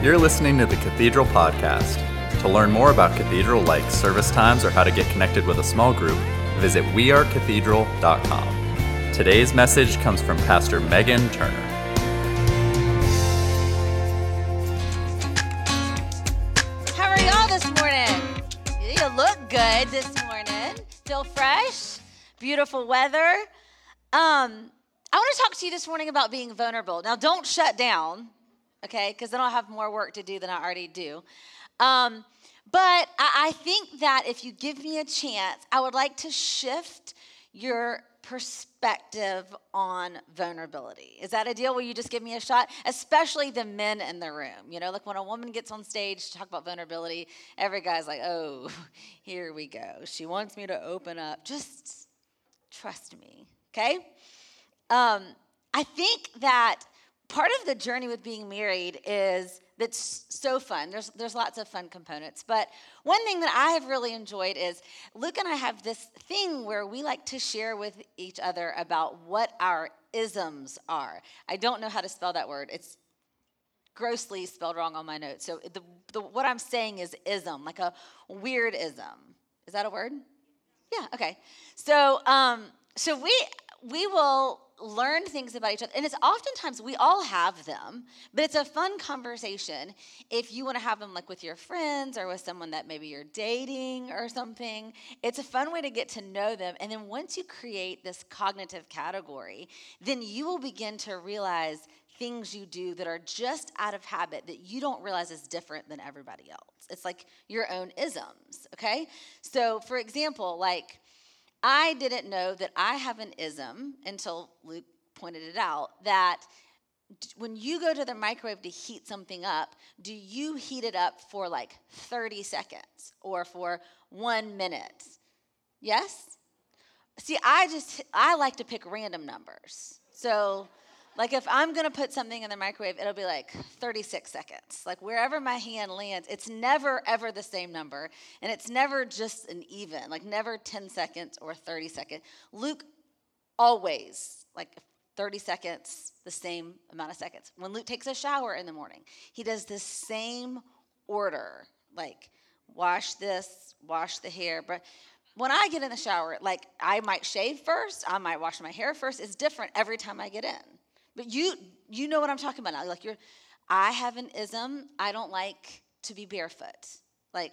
You're listening to the Cathedral Podcast. To learn more about Cathedral like service times or how to get connected with a small group, visit wearecathedral.com. Today's message comes from Pastor Megan Turner. How are y'all this morning? You look good this morning. Still fresh? Beautiful weather. Um, I want to talk to you this morning about being vulnerable. Now, don't shut down, okay? Because then I'll have more work to do than I already do. Um, but I, I think that if you give me a chance, I would like to shift your perspective on vulnerability. Is that a deal? Will you just give me a shot? Especially the men in the room. You know, like when a woman gets on stage to talk about vulnerability, every guy's like, oh, here we go. She wants me to open up. Just trust me, okay? Um, I think that part of the journey with being married is that's so fun. There's there's lots of fun components, but one thing that I have really enjoyed is Luke and I have this thing where we like to share with each other about what our isms are. I don't know how to spell that word. It's grossly spelled wrong on my notes. So the, the what I'm saying is ism, like a weird ism. Is that a word? Yeah. Okay. So um, so we we will learn things about each other. And it's oftentimes we all have them, but it's a fun conversation if you want to have them like with your friends or with someone that maybe you're dating or something. It's a fun way to get to know them. And then once you create this cognitive category, then you will begin to realize things you do that are just out of habit that you don't realize is different than everybody else. It's like your own isms, okay? So, for example, like, I didn't know that I have an ism until Luke pointed it out that when you go to the microwave to heat something up, do you heat it up for like 30 seconds or for one minute? Yes? See, I just, I like to pick random numbers. So, like if I'm gonna put something in the microwave, it'll be like 36 seconds. Like wherever my hand lands, it's never ever the same number. And it's never just an even, like never 10 seconds or 30 seconds. Luke always, like 30 seconds, the same amount of seconds. When Luke takes a shower in the morning, he does the same order, like wash this, wash the hair. But when I get in the shower, like I might shave first, I might wash my hair first. It's different every time I get in. But you you know what I'm talking about now. Like you're I have an ism. I don't like to be barefoot. Like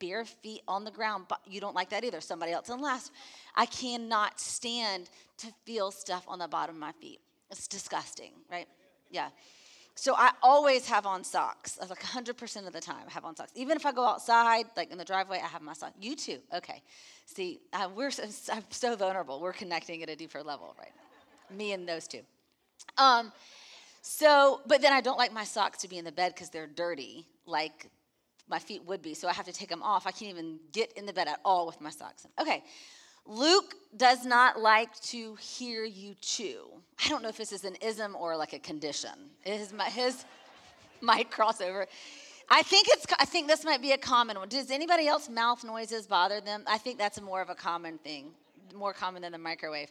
bare feet on the ground, but you don't like that either. Somebody else in last. I cannot stand to feel stuff on the bottom of my feet. It's disgusting, right? Yeah. So I always have on socks. Like 100% of the time, I have on socks. Even if I go outside, like in the driveway, I have my socks. You too. Okay. See, uh, we're so, I'm so vulnerable. We're connecting at a deeper level, right? Me and those two. Um, so, but then I don't like my socks to be in the bed because they're dirty, like my feet would be. So I have to take them off. I can't even get in the bed at all with my socks. Okay. Luke does not like to hear you chew. I don't know if this is an ism or like a condition. It is my, his mic crossover. I think it's. I think this might be a common one. Does anybody else mouth noises bother them? I think that's more of a common thing, more common than the microwave.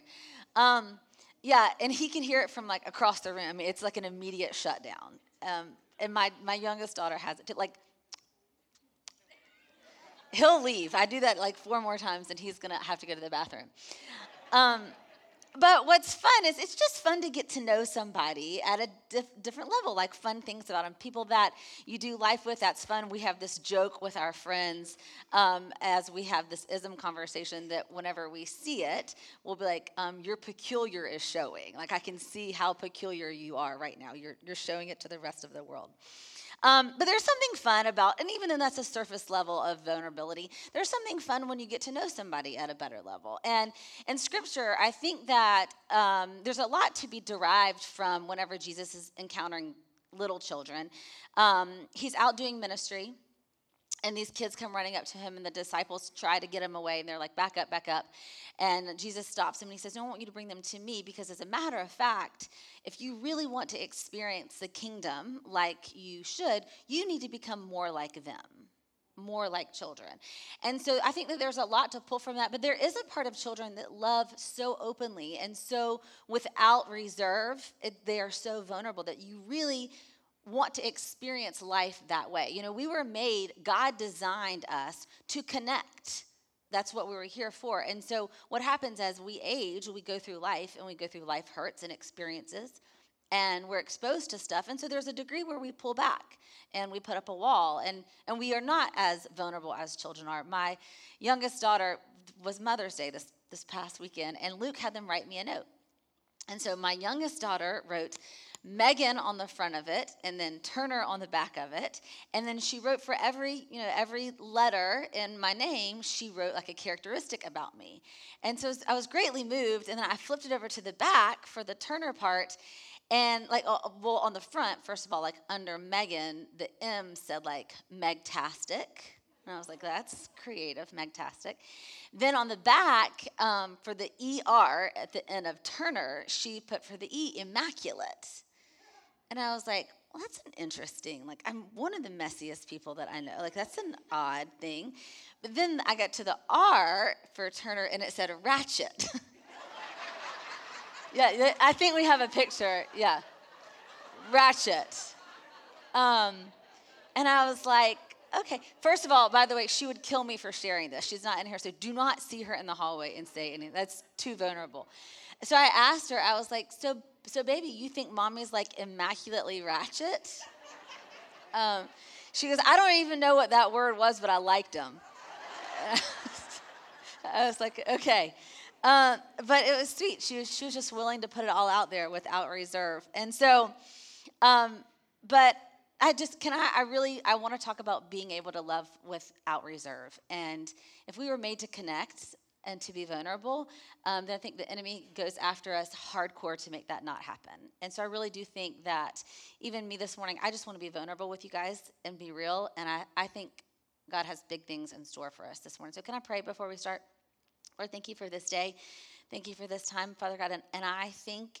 Um, yeah, and he can hear it from like across the room. It's like an immediate shutdown. Um, and my, my youngest daughter has it. Too. Like, he'll leave. I do that like four more times, and he's gonna have to go to the bathroom. Um, but what's fun is it's just fun to get to know somebody at a dif- different level, like fun things about them. People that you do life with, that's fun. We have this joke with our friends um, as we have this ism conversation that whenever we see it, we'll be like, um, Your peculiar is showing. Like, I can see how peculiar you are right now. You're, you're showing it to the rest of the world. Um, but there's something fun about, and even though that's a surface level of vulnerability, there's something fun when you get to know somebody at a better level. And in Scripture, I think that um, there's a lot to be derived from whenever Jesus is encountering little children. Um, he's out doing ministry and these kids come running up to him, and the disciples try to get him away, and they're like, back up, back up. And Jesus stops him and he says, No, I want you to bring them to me because, as a matter of fact, if you really want to experience the kingdom like you should, you need to become more like them more like children. And so I think that there's a lot to pull from that, but there is a part of children that love so openly and so without reserve, it, they are so vulnerable that you really want to experience life that way. You know, we were made, God designed us to connect. That's what we were here for. And so, what happens as we age, we go through life and we go through life hurts and experiences and we're exposed to stuff. And so, there's a degree where we pull back and we put up a wall. And, and we are not as vulnerable as children are. My youngest daughter was Mother's Day this, this past weekend, and Luke had them write me a note. And so, my youngest daughter wrote, Megan on the front of it, and then Turner on the back of it. And then she wrote for every, you know, every letter in my name, she wrote like a characteristic about me. And so I was greatly moved. And then I flipped it over to the back for the Turner part. And like, uh, well, on the front, first of all, like under Megan, the M said like Megtastic. And I was like, that's creative, Megtastic. Then on the back, um, for the ER at the end of Turner, she put for the E, Immaculate. And I was like, well, that's an interesting, like, I'm one of the messiest people that I know. Like, that's an odd thing. But then I got to the R for Turner and it said ratchet. yeah, I think we have a picture. Yeah. Ratchet. Um, and I was like, okay. First of all, by the way, she would kill me for sharing this. She's not in here, so do not see her in the hallway and say anything. That's too vulnerable. So I asked her, I was like, so so baby, you think mommy's like immaculately ratchet? Um, she goes, I don't even know what that word was, but I liked him. I was like, okay. Uh, but it was sweet. She was, she was just willing to put it all out there without reserve. And so, um, but I just, can I, I really, I want to talk about being able to love without reserve. And if we were made to connect, and to be vulnerable, um, then I think the enemy goes after us hardcore to make that not happen. And so I really do think that even me this morning, I just want to be vulnerable with you guys and be real. And I, I think God has big things in store for us this morning. So can I pray before we start? Lord, thank you for this day. Thank you for this time, Father God. And, and I thank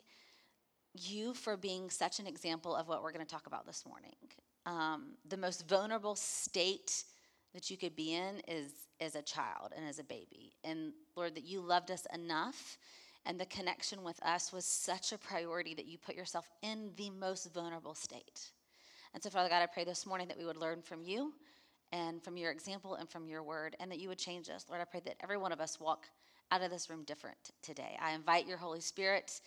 you for being such an example of what we're going to talk about this morning. Um, the most vulnerable state that you could be in is as a child and as a baby. And Lord, that you loved us enough and the connection with us was such a priority that you put yourself in the most vulnerable state. And so, Father God, I pray this morning that we would learn from you and from your example and from your word, and that you would change us. Lord, I pray that every one of us walk out of this room different today. I invite your Holy Spirit.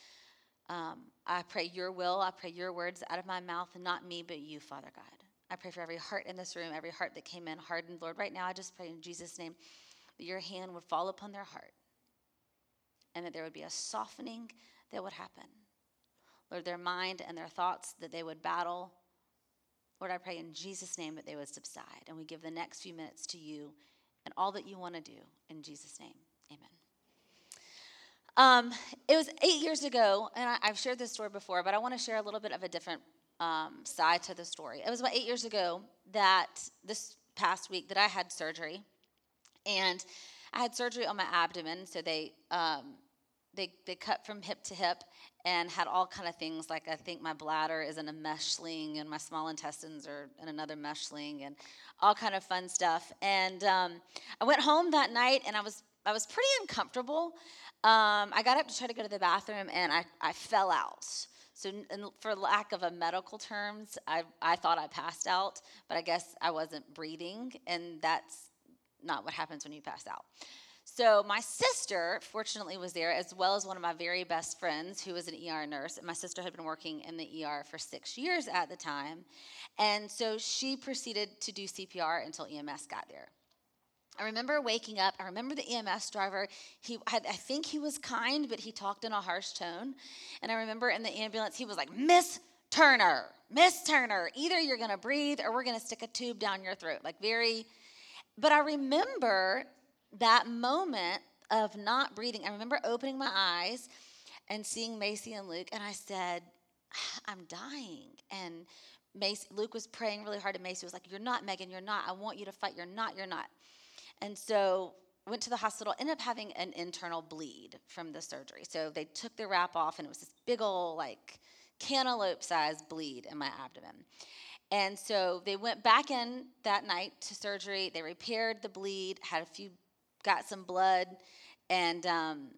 Um, I pray your will. I pray your words out of my mouth, not me, but you, Father God. I pray for every heart in this room, every heart that came in hardened. Lord, right now I just pray in Jesus' name that your hand would fall upon their heart and that there would be a softening that would happen. Lord, their mind and their thoughts that they would battle. Lord, I pray in Jesus' name that they would subside. And we give the next few minutes to you and all that you want to do. In Jesus' name, amen. Um, it was eight years ago, and I, have shared this story before, but I want to share a little bit of a different um, side to the story. It was about eight years ago that this past week that I had surgery, and I had surgery on my abdomen. So they um, they they cut from hip to hip and had all kind of things like I think my bladder is in a mesh sling and my small intestines are in another mesh sling and all kind of fun stuff. And um, I went home that night and I was I was pretty uncomfortable. Um, I got up to try to go to the bathroom and I, I fell out. So, for lack of a medical terms, I, I thought I passed out, but I guess I wasn't breathing, and that's not what happens when you pass out. So, my sister, fortunately, was there, as well as one of my very best friends who was an ER nurse. And my sister had been working in the ER for six years at the time. And so she proceeded to do CPR until EMS got there. I remember waking up. I remember the EMS driver. He had, I think he was kind, but he talked in a harsh tone. And I remember in the ambulance, he was like, Miss Turner, Miss Turner, either you're going to breathe or we're going to stick a tube down your throat. Like, very. But I remember that moment of not breathing. I remember opening my eyes and seeing Macy and Luke, and I said, I'm dying. And Macy, Luke was praying really hard, and Macy was like, You're not, Megan, you're not. I want you to fight. You're not, you're not. And so went to the hospital, ended up having an internal bleed from the surgery. So they took the wrap off, and it was this big old, like, cantaloupe sized bleed in my abdomen. And so they went back in that night to surgery. They repaired the bleed, had a few, got some blood, and um,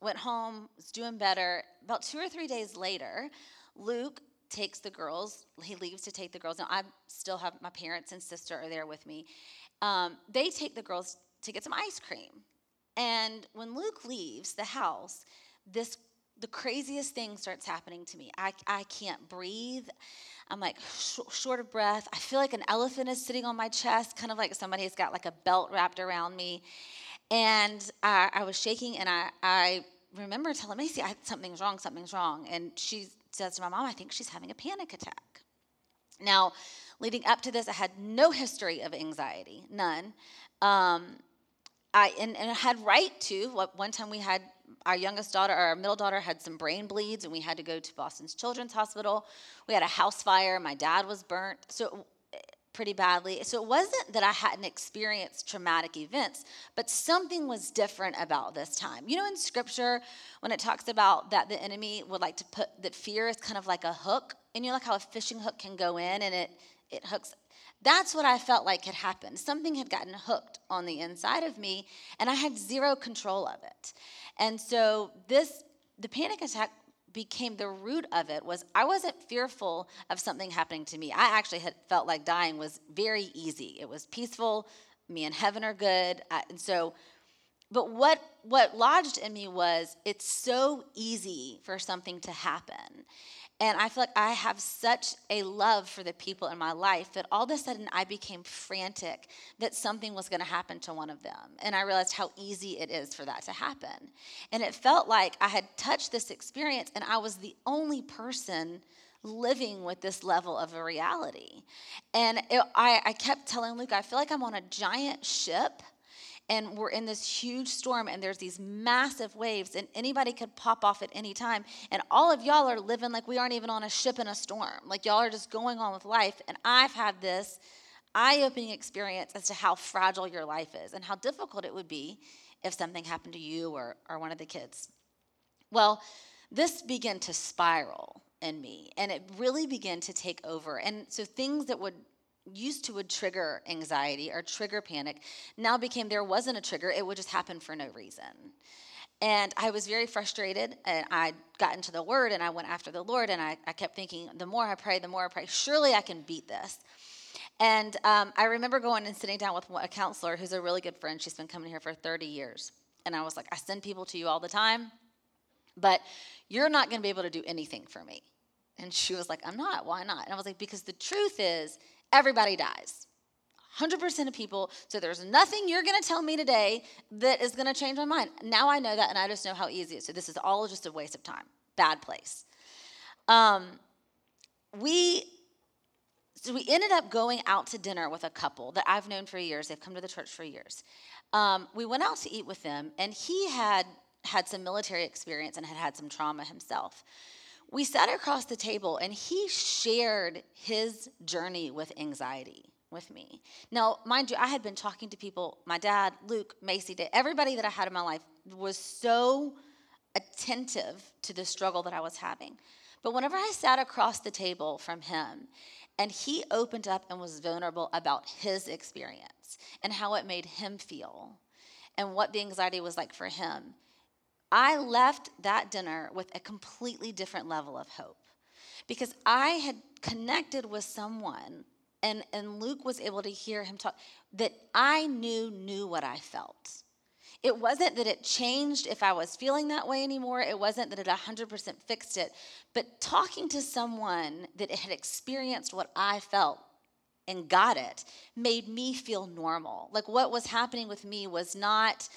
went home, was doing better. About two or three days later, Luke takes the girls. He leaves to take the girls. Now I still have my parents and sister are there with me. Um, they take the girls to get some ice cream. And when Luke leaves the house, this the craziest thing starts happening to me. I, I can't breathe. I'm like sh- short of breath. I feel like an elephant is sitting on my chest, kind of like somebody's got like a belt wrapped around me. And I, I was shaking, and I, I remember telling Macy, I, something's wrong, something's wrong. And she says to my mom, I think she's having a panic attack. Now, leading up to this, I had no history of anxiety, none. Um, I and, and I had right to. One time we had our youngest daughter, our middle daughter, had some brain bleeds, and we had to go to Boston's Children's Hospital. We had a house fire. My dad was burnt. So pretty badly. So it wasn't that I hadn't experienced traumatic events, but something was different about this time. You know, in scripture, when it talks about that the enemy would like to put that fear is kind of like a hook, and you know, like how a fishing hook can go in and it it hooks. That's what I felt like had happened. Something had gotten hooked on the inside of me, and I had zero control of it. And so this the panic attack became the root of it was I wasn't fearful of something happening to me. I actually had felt like dying was very easy. It was peaceful. Me and heaven are good. and so, but what what lodged in me was it's so easy for something to happen. And I feel like I have such a love for the people in my life that all of a sudden I became frantic that something was going to happen to one of them. And I realized how easy it is for that to happen. And it felt like I had touched this experience and I was the only person living with this level of a reality. And it, I, I kept telling Luke, I feel like I'm on a giant ship and we're in this huge storm and there's these massive waves and anybody could pop off at any time and all of y'all are living like we aren't even on a ship in a storm. Like y'all are just going on with life and i've had this eye-opening experience as to how fragile your life is and how difficult it would be if something happened to you or, or one of the kids. Well this began to spiral in me and it really began to take over. And so things that would used to would trigger anxiety or trigger panic now became there wasn't a trigger it would just happen for no reason. And i was very frustrated and i got into the word and i went after the lord and i, I kept thinking the more i pray the more i pray. Surely i can beat this. And um, i remember going and sitting down with a counselor who's a really good friend. She's been coming here for 30 years. And i was like i send people to you all the time but you're not going to be able to do anything for me. And she was like i'm not. Why not? And i was like because the truth is everybody dies. 100% of people. So there's nothing you're going to tell me today that is going to change my mind. Now I know that, and I just know how easy it is. So this is all just a waste of time. Bad place. Um, we so we ended up going out to dinner with a couple that I've known for years. They've come to the church for years. Um, we went out to eat with them, and he had had some military experience and had had some trauma himself we sat across the table and he shared his journey with anxiety with me. Now, mind you, I had been talking to people, my dad, Luke, Macy, everybody that I had in my life was so attentive to the struggle that I was having. But whenever I sat across the table from him and he opened up and was vulnerable about his experience and how it made him feel and what the anxiety was like for him, I left that dinner with a completely different level of hope because I had connected with someone and, and Luke was able to hear him talk that I knew knew what I felt. It wasn't that it changed if I was feeling that way anymore. It wasn't that it 100% fixed it. But talking to someone that had experienced what I felt and got it made me feel normal. Like what was happening with me was not,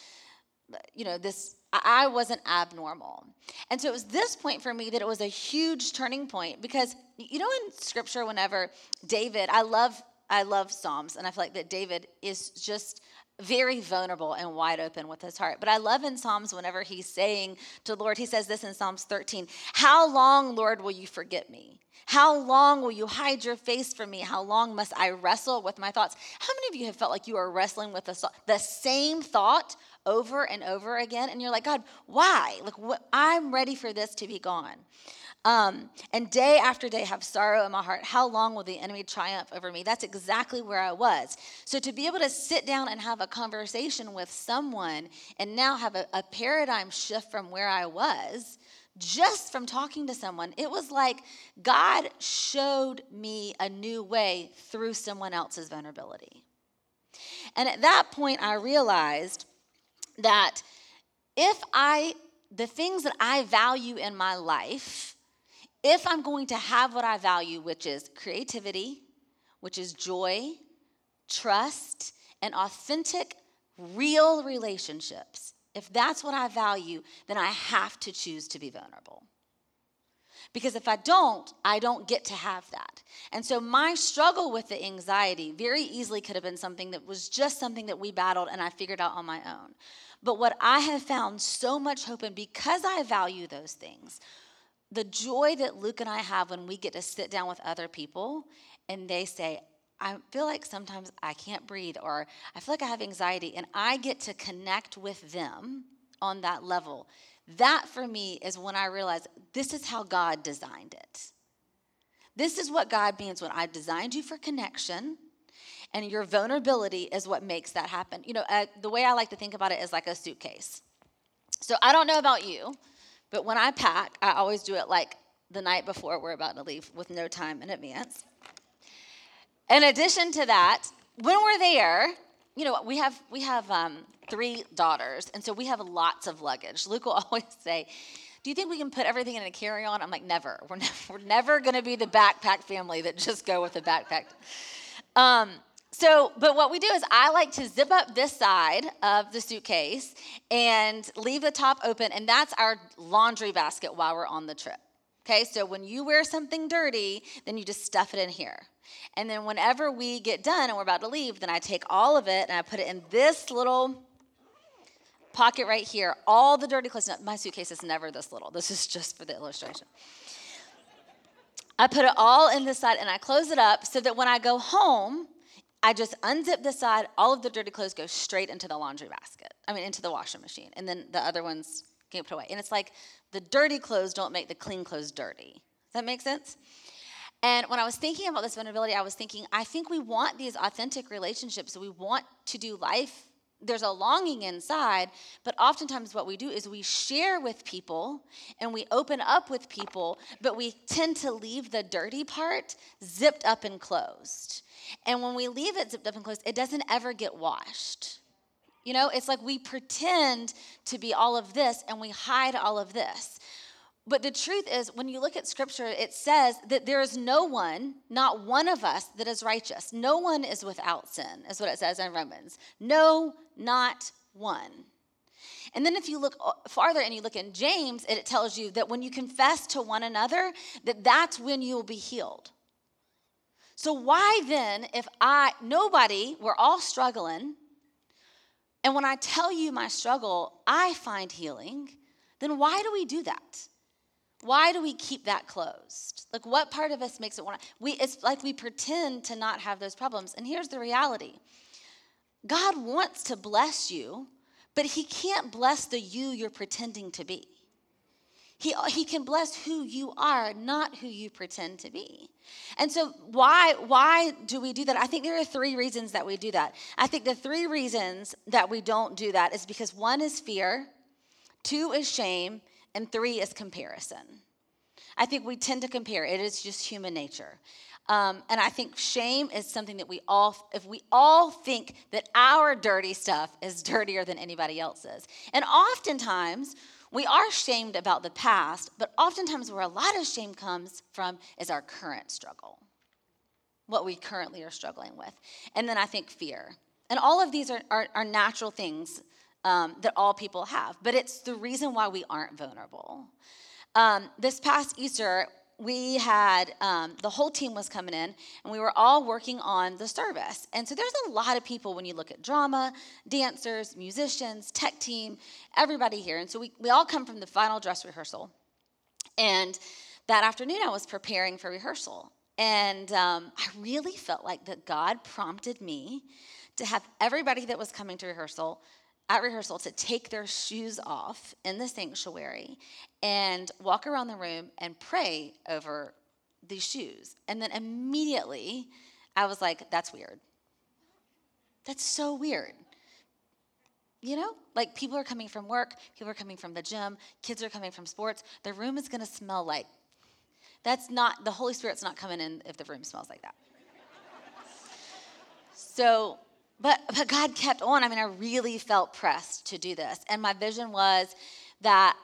you know, this I wasn't abnormal. And so it was this point for me that it was a huge turning point because you know in scripture whenever David, I love I love Psalms and I feel like that David is just very vulnerable and wide open with his heart. But I love in Psalms whenever he's saying to the Lord, he says this in Psalms 13 How long, Lord, will you forget me? How long will you hide your face from me? How long must I wrestle with my thoughts? How many of you have felt like you are wrestling with the, the same thought over and over again? And you're like, God, why? Like, what, I'm ready for this to be gone. Um, and day after day have sorrow in my heart. How long will the enemy triumph over me? That's exactly where I was. So to be able to sit down and have a conversation with someone and now have a, a paradigm shift from where I was just from talking to someone. It was like God showed me a new way through someone else's vulnerability. And at that point, I realized that if I, the things that I value in my life, if I'm going to have what I value, which is creativity, which is joy, trust, and authentic, real relationships, if that's what I value, then I have to choose to be vulnerable. Because if I don't, I don't get to have that. And so my struggle with the anxiety very easily could have been something that was just something that we battled and I figured out on my own. But what I have found so much hope in because I value those things, the joy that Luke and I have when we get to sit down with other people and they say, I feel like sometimes I can't breathe or I feel like I have anxiety and I get to connect with them on that level. That for me is when I realize this is how God designed it. This is what God means when I designed you for connection and your vulnerability is what makes that happen. You know, uh, the way I like to think about it is like a suitcase. So I don't know about you, but when I pack, I always do it like the night before we're about to leave with no time in advance. In addition to that, when we're there, you know, we have we have um, three daughters, and so we have lots of luggage. Luke will always say, "Do you think we can put everything in a carry-on?" I'm like, "Never. We're never, we're never going to be the backpack family that just go with a backpack." Um, so, but what we do is I like to zip up this side of the suitcase and leave the top open, and that's our laundry basket while we're on the trip. Okay, so when you wear something dirty, then you just stuff it in here. And then whenever we get done and we're about to leave, then I take all of it and I put it in this little pocket right here. All the dirty clothes. My suitcase is never this little. This is just for the illustration. I put it all in this side and I close it up so that when I go home, I just unzip the side, all of the dirty clothes go straight into the laundry basket. I mean, into the washing machine. And then the other ones get put away. And it's like the dirty clothes don't make the clean clothes dirty. Does that make sense? And when I was thinking about this vulnerability, I was thinking, I think we want these authentic relationships. We want to do life. There's a longing inside, but oftentimes what we do is we share with people and we open up with people, but we tend to leave the dirty part zipped up and closed. And when we leave it zipped up and closed, it doesn't ever get washed. You know, it's like we pretend to be all of this and we hide all of this. But the truth is, when you look at scripture, it says that there is no one, not one of us, that is righteous. No one is without sin, is what it says in Romans. No, not one. And then if you look uh, farther and you look in James, it tells you that when you confess to one another, that that's when you will be healed. So why then, if I, nobody, we're all struggling, and when I tell you my struggle, I find healing, then why do we do that? Why do we keep that closed? Like, what part of us makes it want to? We, it's like we pretend to not have those problems. And here's the reality God wants to bless you, but He can't bless the you you're pretending to be. He, he can bless who you are, not who you pretend to be. And so, why, why do we do that? I think there are three reasons that we do that. I think the three reasons that we don't do that is because one is fear, two is shame, and three is comparison. I think we tend to compare, it is just human nature. Um, and I think shame is something that we all, if we all think that our dirty stuff is dirtier than anybody else's. And oftentimes, we are shamed about the past, but oftentimes where a lot of shame comes from is our current struggle, what we currently are struggling with. And then I think fear. And all of these are, are, are natural things um, that all people have, but it's the reason why we aren't vulnerable. Um, this past Easter, we had um, the whole team was coming in and we were all working on the service. And so there's a lot of people when you look at drama dancers musicians tech team everybody here. And so we, we all come from the final dress rehearsal. And that afternoon i was preparing for rehearsal. And um, i really felt like that god prompted me to have everybody that was coming to rehearsal at rehearsal to take their shoes off in the sanctuary and walk around the room and pray over these shoes. And then immediately I was like, that's weird. That's so weird. You know, like people are coming from work, people are coming from the gym, kids are coming from sports. The room is going to smell like. That's not, the Holy Spirit's not coming in if the room smells like that. so, but, but God kept on. I mean, I really felt pressed to do this. And my vision was that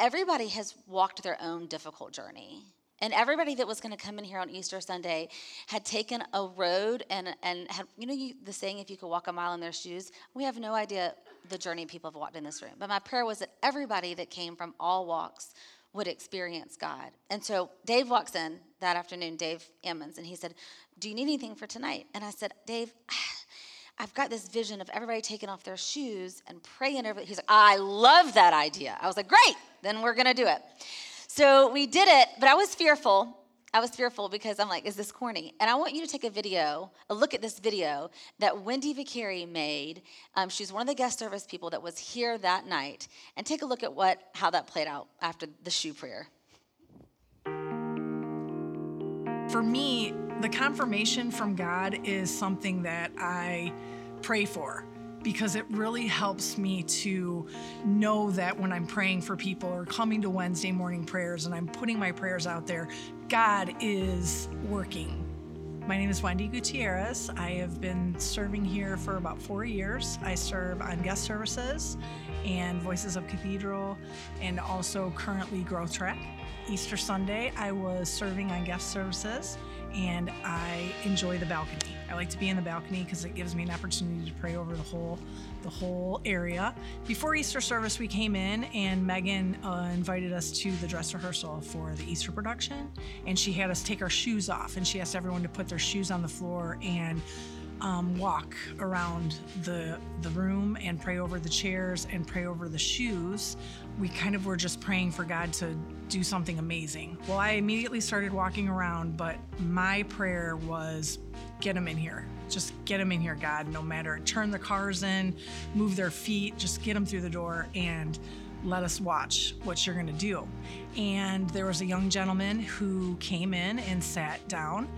everybody has walked their own difficult journey. And everybody that was going to come in here on Easter Sunday had taken a road and, and had, you know, you, the saying, if you could walk a mile in their shoes, we have no idea the journey people have walked in this room. But my prayer was that everybody that came from all walks would experience God. And so Dave walks in that afternoon, Dave Ammons, and he said, Do you need anything for tonight? And I said, Dave, I've got this vision of everybody taking off their shoes and praying over. He's like, I love that idea. I was like, Great, then we're to do it. So we did it, but I was fearful. I was fearful because I'm like, is this corny? And I want you to take a video, a look at this video that Wendy Vicari made. Um, she's one of the guest service people that was here that night, and take a look at what how that played out after the shoe prayer. For me, the confirmation from God is something that I pray for because it really helps me to know that when I'm praying for people or coming to Wednesday morning prayers and I'm putting my prayers out there, God is working. My name is Wendy Gutierrez. I have been serving here for about four years. I serve on guest services and Voices of Cathedral and also currently Growth Track. Easter Sunday, I was serving on guest services and I enjoy the balcony. I like to be in the balcony because it gives me an opportunity to pray over the whole the whole area. Before Easter service, we came in and Megan uh, invited us to the dress rehearsal for the Easter production, and she had us take our shoes off, and she asked everyone to put their shoes on the floor and um, walk around the the room and pray over the chairs and pray over the shoes. We kind of were just praying for God to do something amazing. Well, I immediately started walking around, but my prayer was, "Get them in here. Just get them in here, God. No matter turn the cars in, move their feet, just get them through the door and." let us watch what you're going to do. And there was a young gentleman who came in and sat down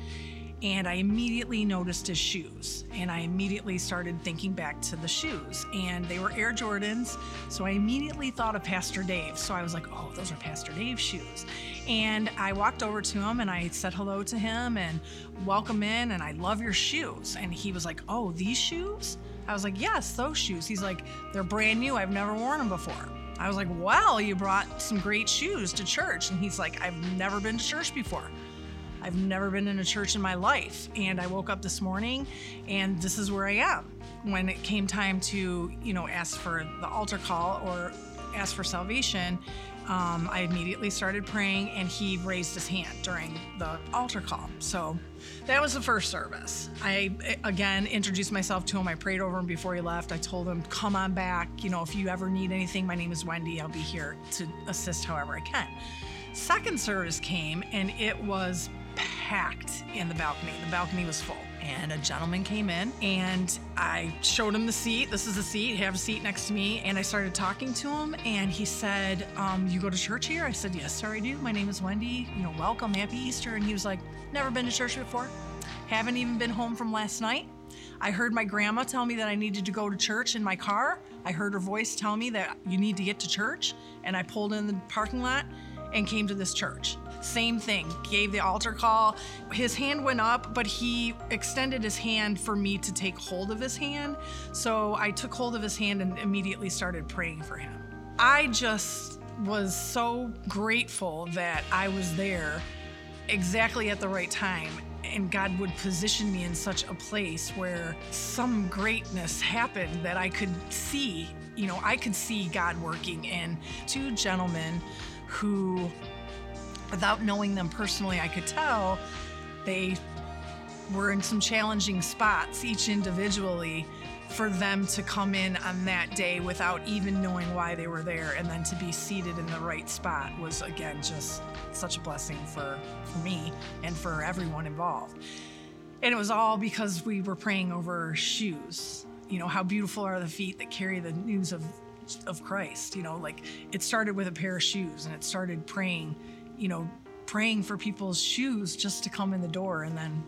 and I immediately noticed his shoes. And I immediately started thinking back to the shoes. And they were Air Jordans. So I immediately thought of Pastor Dave. So I was like, oh, those are Pastor Dave's shoes. And I walked over to him and I said hello to him and welcome in. And I love your shoes. And he was like, oh, these shoes? I was like, yes, those shoes. He's like, they're brand new. I've never worn them before. I was like, well, you brought some great shoes to church. And he's like, I've never been to church before. I've never been in a church in my life. And I woke up this morning and this is where I am. When it came time to, you know, ask for the altar call or ask for salvation, um, I immediately started praying and he raised his hand during the altar call. So that was the first service. I, again, introduced myself to him. I prayed over him before he left. I told him, come on back. You know, if you ever need anything, my name is Wendy. I'll be here to assist however I can. Second service came and it was packed in the balcony. The balcony was full. And a gentleman came in and I showed him the seat. This is the seat. Have a seat next to me. And I started talking to him and he said, um, You go to church here? I said, Yes, sir, I do. My name is Wendy. You know, welcome. Happy Easter. And he was like, Never been to church before. Haven't even been home from last night. I heard my grandma tell me that I needed to go to church in my car. I heard her voice tell me that you need to get to church. And I pulled in the parking lot and came to this church. Same thing, gave the altar call. His hand went up, but he extended his hand for me to take hold of his hand. So I took hold of his hand and immediately started praying for him. I just was so grateful that I was there exactly at the right time and God would position me in such a place where some greatness happened that I could see. You know, I could see God working. And two gentlemen who without knowing them personally, I could tell they were in some challenging spots, each individually, for them to come in on that day without even knowing why they were there and then to be seated in the right spot was again just such a blessing for, for me and for everyone involved. And it was all because we were praying over shoes. You know, how beautiful are the feet that carry the news of of Christ. You know, like it started with a pair of shoes and it started praying you know, praying for people's shoes just to come in the door. And then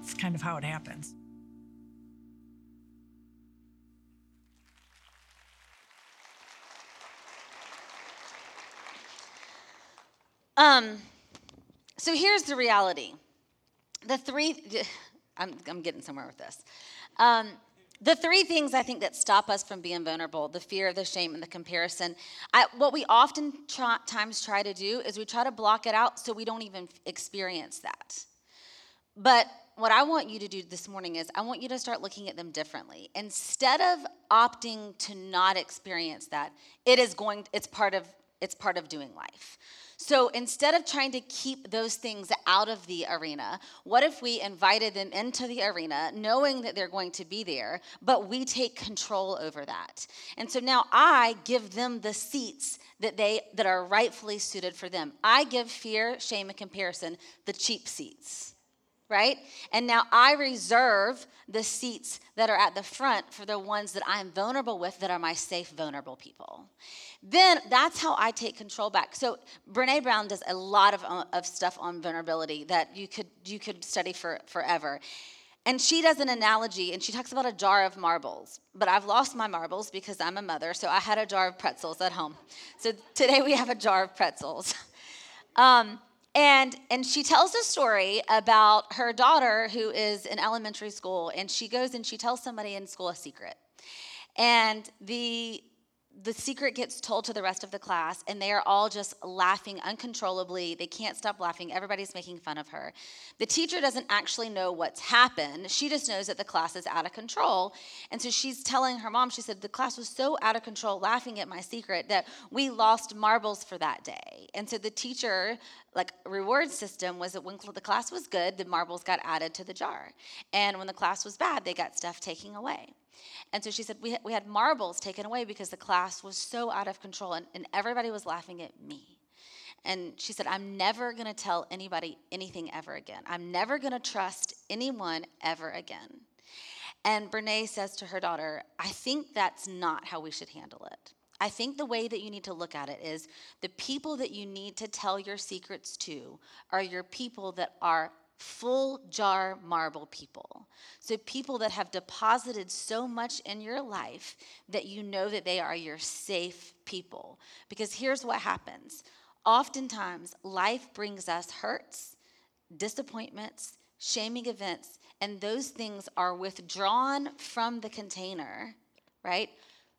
it's kind of how it happens. Um, so here's the reality. The three, I'm, I'm getting somewhere with this. Um, the three things I think that stop us from being vulnerable the fear, the shame, and the comparison. I, what we often try, times try to do is we try to block it out so we don't even experience that. But what I want you to do this morning is I want you to start looking at them differently. Instead of opting to not experience that, it is going it's part of it's part of doing life. So instead of trying to keep those things out of the arena, what if we invited them into the arena knowing that they're going to be there, but we take control over that? And so now I give them the seats that they that are rightfully suited for them. I give fear, shame and comparison the cheap seats right? And now I reserve the seats that are at the front for the ones that I'm vulnerable with that are my safe, vulnerable people. Then that's how I take control back. So Brene Brown does a lot of, uh, of stuff on vulnerability that you could you could study for forever. And she does an analogy and she talks about a jar of marbles. But I've lost my marbles because I'm a mother, so I had a jar of pretzels at home. So today we have a jar of pretzels. Um, and and she tells a story about her daughter who is in elementary school and she goes and she tells somebody in school a secret and the the secret gets told to the rest of the class, and they are all just laughing uncontrollably. They can't stop laughing. Everybody's making fun of her. The teacher doesn't actually know what's happened. She just knows that the class is out of control. And so she's telling her mom, she said, The class was so out of control laughing at my secret that we lost marbles for that day. And so the teacher, like, reward system was that when the class was good, the marbles got added to the jar. And when the class was bad, they got stuff taken away. And so she said, we, we had marbles taken away because the class was so out of control and, and everybody was laughing at me. And she said, I'm never going to tell anybody anything ever again. I'm never going to trust anyone ever again. And Brene says to her daughter, I think that's not how we should handle it. I think the way that you need to look at it is the people that you need to tell your secrets to are your people that are full jar marble people. So, people that have deposited so much in your life that you know that they are your safe people. Because here's what happens oftentimes, life brings us hurts, disappointments, shaming events, and those things are withdrawn from the container, right?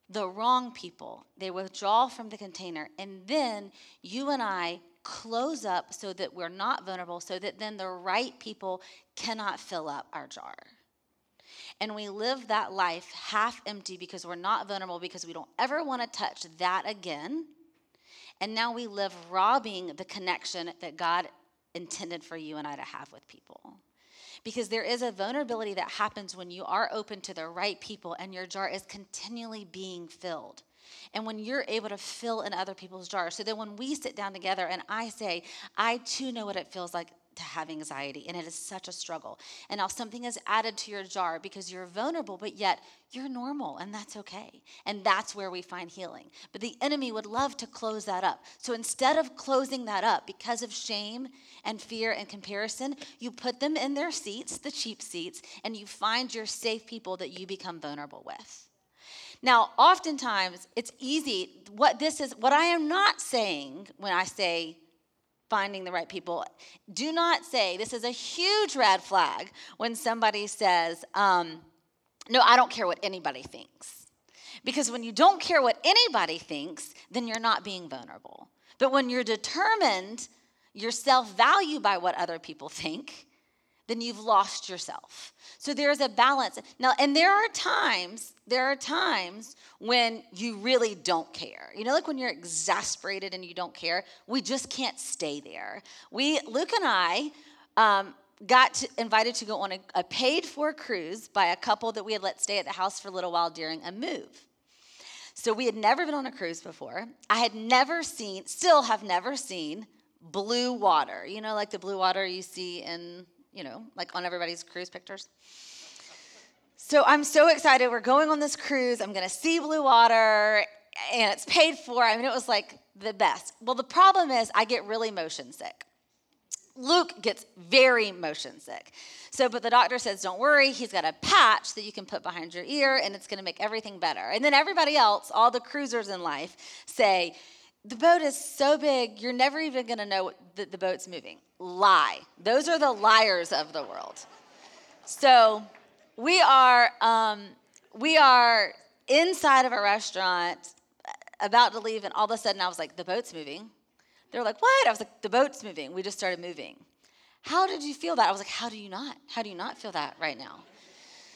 The wrong people, they withdraw from the container, and then you and I close up so that we're not vulnerable, so that then the right people cannot fill up our jar. And we live that life half empty because we're not vulnerable, because we don't ever want to touch that again. And now we live robbing the connection that God intended for you and I to have with people. Because there is a vulnerability that happens when you are open to the right people and your jar is continually being filled and when you're able to fill in other people's jars. So then when we sit down together and I say, I too know what it feels like to have anxiety, and it is such a struggle. And now something is added to your jar because you're vulnerable, but yet you're normal, and that's okay. And that's where we find healing. But the enemy would love to close that up. So instead of closing that up because of shame and fear and comparison, you put them in their seats, the cheap seats, and you find your safe people that you become vulnerable with. Now, oftentimes it's easy. What this is, what I am not saying when I say finding the right people, do not say this is a huge red flag when somebody says, um, no, I don't care what anybody thinks. Because when you don't care what anybody thinks, then you're not being vulnerable. But when you're determined, your self value by what other people think, then you've lost yourself. So there's a balance. Now, and there are times, there are times when you really don't care. You know, like when you're exasperated and you don't care, we just can't stay there. We, Luke and I, um, got to, invited to go on a, a paid for cruise by a couple that we had let stay at the house for a little while during a move. So we had never been on a cruise before. I had never seen, still have never seen blue water. You know, like the blue water you see in you know, like on everybody's cruise pictures. So I'm so excited. We're going on this cruise. I'm going to see blue water, and it's paid for. I mean, it was like the best. Well, the problem is, I get really motion sick. Luke gets very motion sick. So, but the doctor says, don't worry, he's got a patch that you can put behind your ear and it's gonna make everything better. And then everybody else, all the cruisers in life, say, the boat is so big, you're never even gonna know that the boat's moving. Lie. Those are the liars of the world. So we are um, we are inside of a restaurant about to leave, and all of a sudden I was like, the boat's moving. They're like, what? I was like, the boat's moving. We just started moving. How did you feel that? I was like, how do you not? How do you not feel that right now?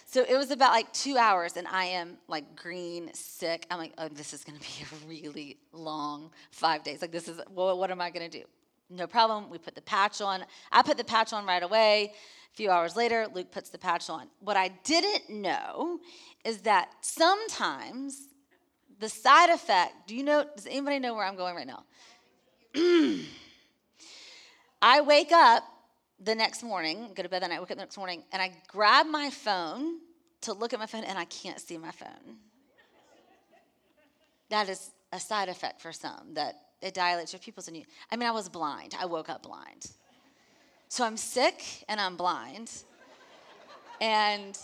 So it was about like two hours, and I am like green, sick. I'm like, oh, this is gonna be a really long five days. Like, this is, well, what am I gonna do? No problem. We put the patch on. I put the patch on right away. A few hours later, Luke puts the patch on. What I didn't know is that sometimes the side effect, do you know, does anybody know where I'm going right now? I wake up the next morning, go to bed that night, wake up the next morning, and I grab my phone to look at my phone and I can't see my phone. That is a side effect for some that it dilates your pupils and you. I mean, I was blind. I woke up blind. So I'm sick and I'm blind. And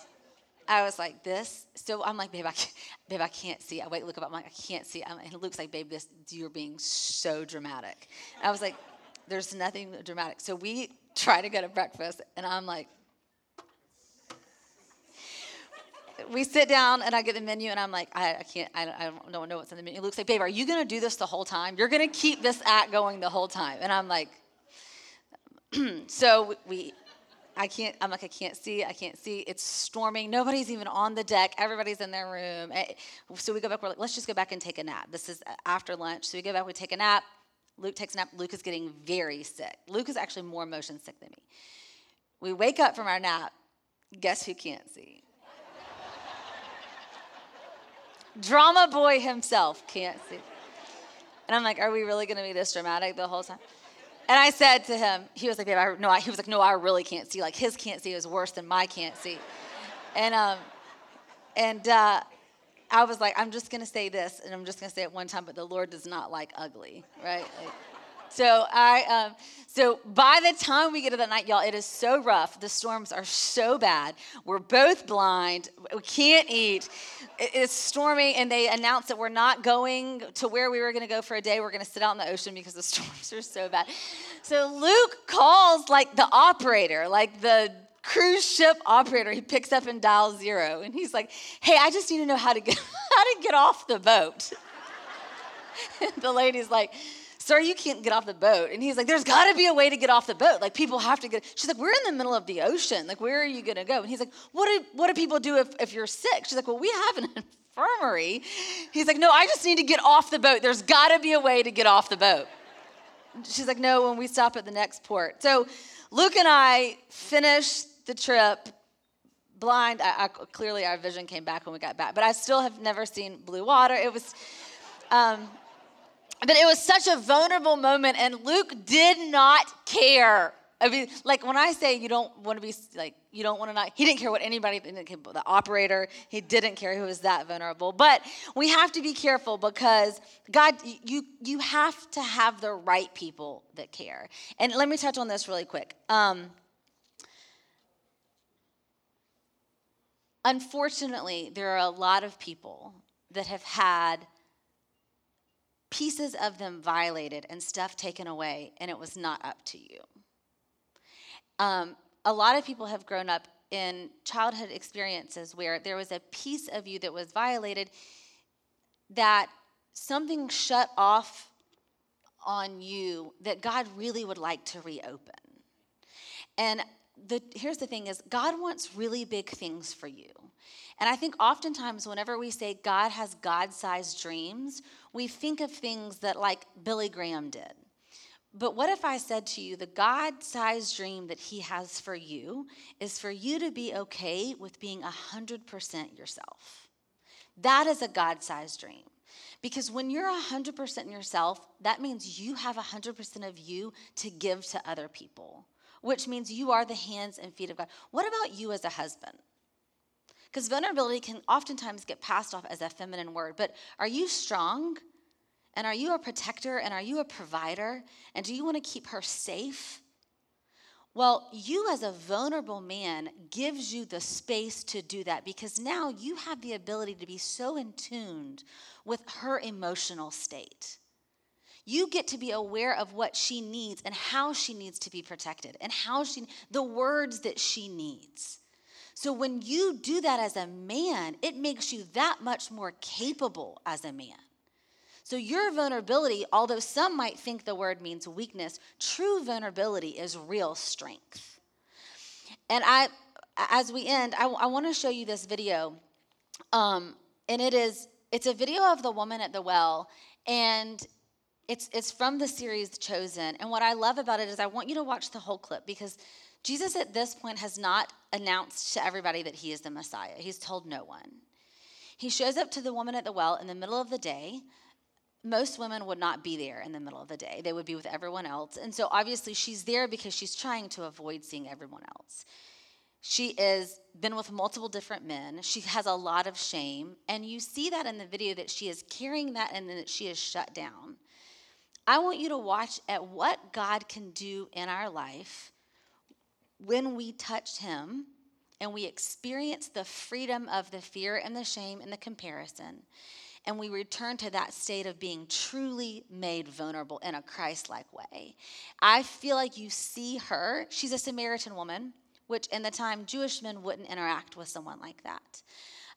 I was like, this. So I'm like, babe, I can't, babe, I can't see. I wait, look up. I'm like, I can't see. I'm, and like, babe, this, you're being so dramatic. I was like, there's nothing dramatic. So we try to go to breakfast, and I'm like, we sit down and I get the menu and I'm like, I, I can't, I, I, don't know what's in the menu. Luke's like, babe, are you going to do this the whole time? You're going to keep this act going the whole time. And I'm like, so we, I can't, I'm like, I can't see, I can't see. It's storming. Nobody's even on the deck. Everybody's in their room. Eh, so we go back, we're like, let's just go back and take a nap. This is after lunch. So we go back, we take a nap. Luke takes a nap. Luke is getting very sick. Luke is actually more motion sick than me. We wake up from our nap. Guess who can't see? Drama boy himself can't see. And I'm like, are we really going to be this dramatic the whole time? And I said to him, he was like, babe, I, no, I, he was like, no, I really can't see. Like his can't see is worse than my can't see. And um, and uh, I was like, I'm just gonna say this, and I'm just gonna say it one time, but the Lord does not like ugly, right? Like, so I, um, so by the time we get to the night, y'all, it is so rough. The storms are so bad. We're both blind. We can't eat. It's storming, and they announced that we're not going to where we were going to go for a day. We're going to sit out in the ocean because the storms are so bad. So Luke calls like the operator, like the cruise ship operator. He picks up and dials zero, and he's like, "Hey, I just need to know how to get how to get off the boat." the lady's like sir, you can't get off the boat. And he's like, there's got to be a way to get off the boat. Like, people have to get. She's like, we're in the middle of the ocean. Like, where are you going to go? And he's like, what do, what do people do if, if you're sick? She's like, well, we have an infirmary. He's like, no, I just need to get off the boat. There's got to be a way to get off the boat. She's like, no, when we stop at the next port. So Luke and I finished the trip blind. I, I, clearly, our vision came back when we got back, but I still have never seen blue water. It was. Um, but it was such a vulnerable moment, and Luke did not care. I mean, like when I say you don't want to be like you don't want to not, he didn't care what anybody, the operator, he didn't care. who was that vulnerable. But we have to be careful because God, you you have to have the right people that care. And let me touch on this really quick. Um, unfortunately, there are a lot of people that have had pieces of them violated and stuff taken away, and it was not up to you. Um, a lot of people have grown up in childhood experiences where there was a piece of you that was violated that something shut off on you that God really would like to reopen. And the, here's the thing is God wants really big things for you. And I think oftentimes, whenever we say God has God sized dreams, we think of things that like Billy Graham did. But what if I said to you, the God sized dream that He has for you is for you to be okay with being 100% yourself? That is a God sized dream. Because when you're 100% yourself, that means you have 100% of you to give to other people, which means you are the hands and feet of God. What about you as a husband? Because vulnerability can oftentimes get passed off as a feminine word, but are you strong? And are you a protector? And are you a provider? And do you want to keep her safe? Well, you as a vulnerable man gives you the space to do that because now you have the ability to be so in with her emotional state. You get to be aware of what she needs and how she needs to be protected and how she, the words that she needs. So when you do that as a man, it makes you that much more capable as a man. So your vulnerability, although some might think the word means weakness, true vulnerability is real strength. And I, as we end, I, I want to show you this video. Um, and it is, it's a video of the woman at the well. And it's, it's from the series Chosen. And what I love about it is I want you to watch the whole clip because Jesus at this point has not announced to everybody that he is the Messiah. He's told no one. He shows up to the woman at the well in the middle of the day. Most women would not be there in the middle of the day, they would be with everyone else. And so obviously she's there because she's trying to avoid seeing everyone else. She has been with multiple different men. She has a lot of shame. And you see that in the video that she is carrying that and that she is shut down. I want you to watch at what God can do in our life when we touch Him and we experience the freedom of the fear and the shame and the comparison. And we return to that state of being truly made vulnerable in a Christ like way. I feel like you see her. She's a Samaritan woman which in the time Jewish men wouldn't interact with someone like that.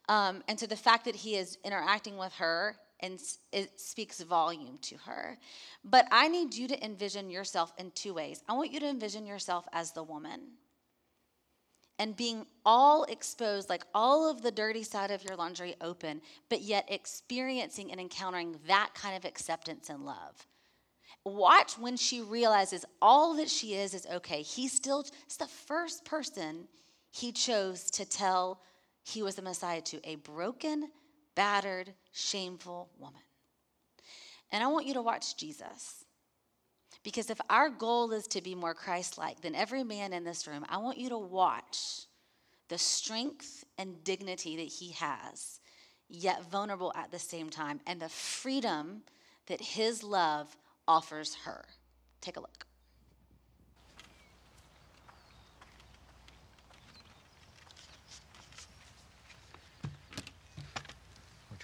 Um, and so the fact that he is interacting with her and it speaks volume to her. But I need you to envision yourself in two ways. I want you to envision yourself as the woman and being all exposed, like all of the dirty side of your laundry open, but yet experiencing and encountering that kind of acceptance and love. Watch when she realizes all that she is is okay. He still, it's the first person he chose to tell he was the Messiah to a broken, battered, shameful woman. And I want you to watch Jesus. Because if our goal is to be more Christ like than every man in this room, I want you to watch the strength and dignity that he has, yet vulnerable at the same time, and the freedom that his love offers her. Take a look.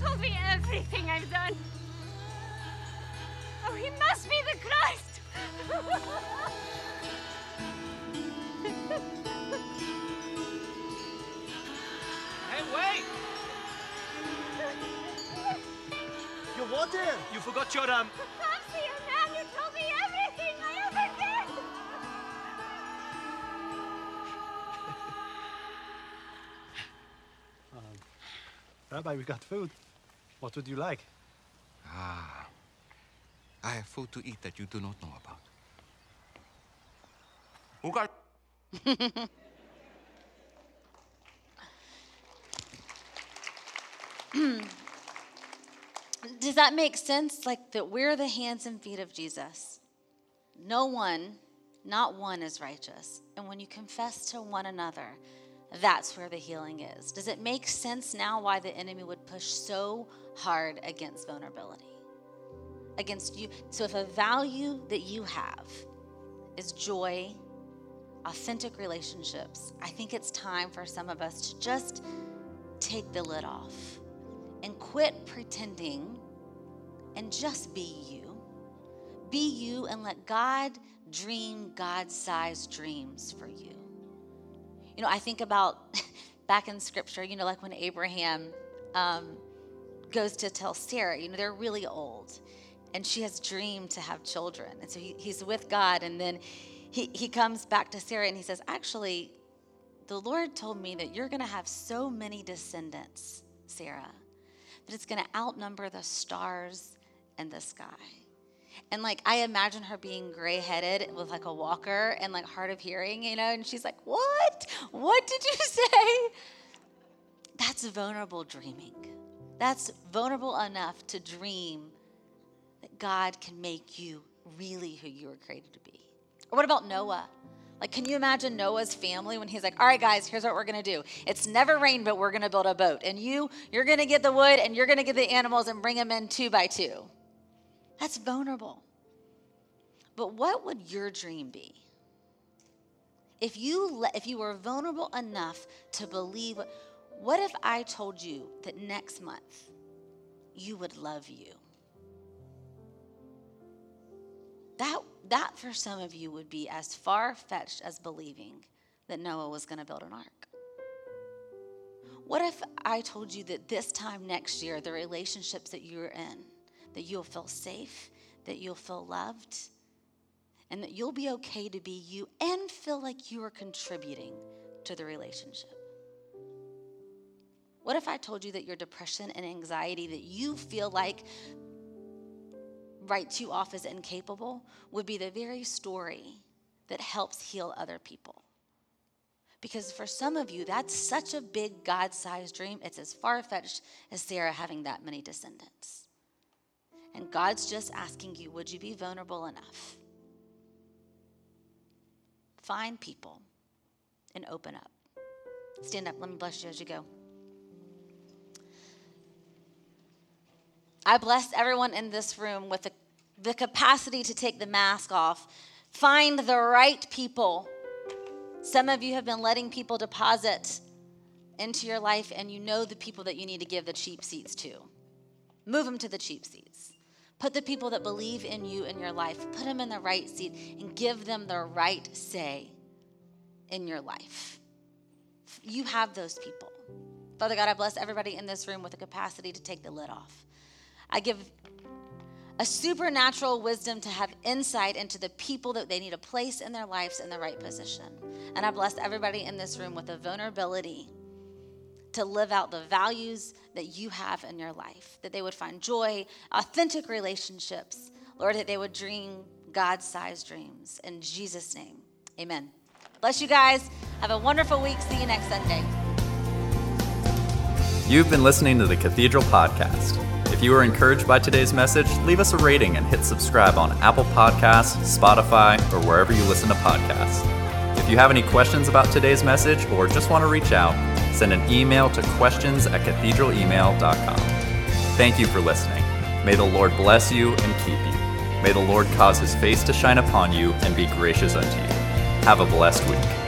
Told me everything I've done. Oh, he must be the Christ. Hey, wait! Your water! You forgot your um. Popsy, a man who told me everything I ever did. Um, Rabbi, we got food. What would you like? Ah. I have food to eat that you do not know about. Okay. Does that make sense? Like that we're the hands and feet of Jesus. No one, not one is righteous. And when you confess to one another, that's where the healing is. Does it make sense now why the enemy would push so hard against vulnerability? Against you. So, if a value that you have is joy, authentic relationships, I think it's time for some of us to just take the lid off and quit pretending and just be you. Be you and let God dream God sized dreams for you. You know, I think about back in scripture, you know, like when Abraham um, goes to tell Sarah, you know, they're really old and she has dreamed to have children. And so he, he's with God and then he, he comes back to Sarah and he says, Actually, the Lord told me that you're going to have so many descendants, Sarah, that it's going to outnumber the stars in the sky. And like I imagine her being gray headed with like a walker and like hard of hearing, you know, and she's like, What? What did you say? That's vulnerable dreaming. That's vulnerable enough to dream that God can make you really who you were created to be. Or what about Noah? Like, can you imagine Noah's family when he's like, all right, guys, here's what we're gonna do. It's never rained, but we're gonna build a boat. And you, you're gonna get the wood and you're gonna get the animals and bring them in two by two. That's vulnerable. But what would your dream be? If you, if you were vulnerable enough to believe, what if I told you that next month you would love you? That, that for some of you would be as far fetched as believing that Noah was going to build an ark. What if I told you that this time next year, the relationships that you're in, that you'll feel safe, that you'll feel loved, and that you'll be okay to be you and feel like you are contributing to the relationship? What if I told you that your depression and anxiety that you feel like writes you off as incapable would be the very story that helps heal other people? Because for some of you, that's such a big God sized dream. It's as far fetched as Sarah having that many descendants. And God's just asking you, would you be vulnerable enough? Find people and open up. Stand up. Let me bless you as you go. I bless everyone in this room with the, the capacity to take the mask off. Find the right people. Some of you have been letting people deposit into your life, and you know the people that you need to give the cheap seats to. Move them to the cheap seats. Put the people that believe in you in your life, put them in the right seat and give them the right say in your life. You have those people. Father God, I bless everybody in this room with the capacity to take the lid off. I give a supernatural wisdom to have insight into the people that they need to place in their lives in the right position. And I bless everybody in this room with a vulnerability to live out the values that you have in your life, that they would find joy, authentic relationships, Lord, that they would dream God sized dreams. In Jesus' name, amen. Bless you guys. Have a wonderful week. See you next Sunday. You've been listening to the Cathedral Podcast. If you were encouraged by today's message, leave us a rating and hit subscribe on Apple Podcasts, Spotify, or wherever you listen to podcasts. If you have any questions about today's message or just want to reach out, send an email to questions at cathedralemail.com. Thank you for listening. May the Lord bless you and keep you. May the Lord cause his face to shine upon you and be gracious unto you. Have a blessed week.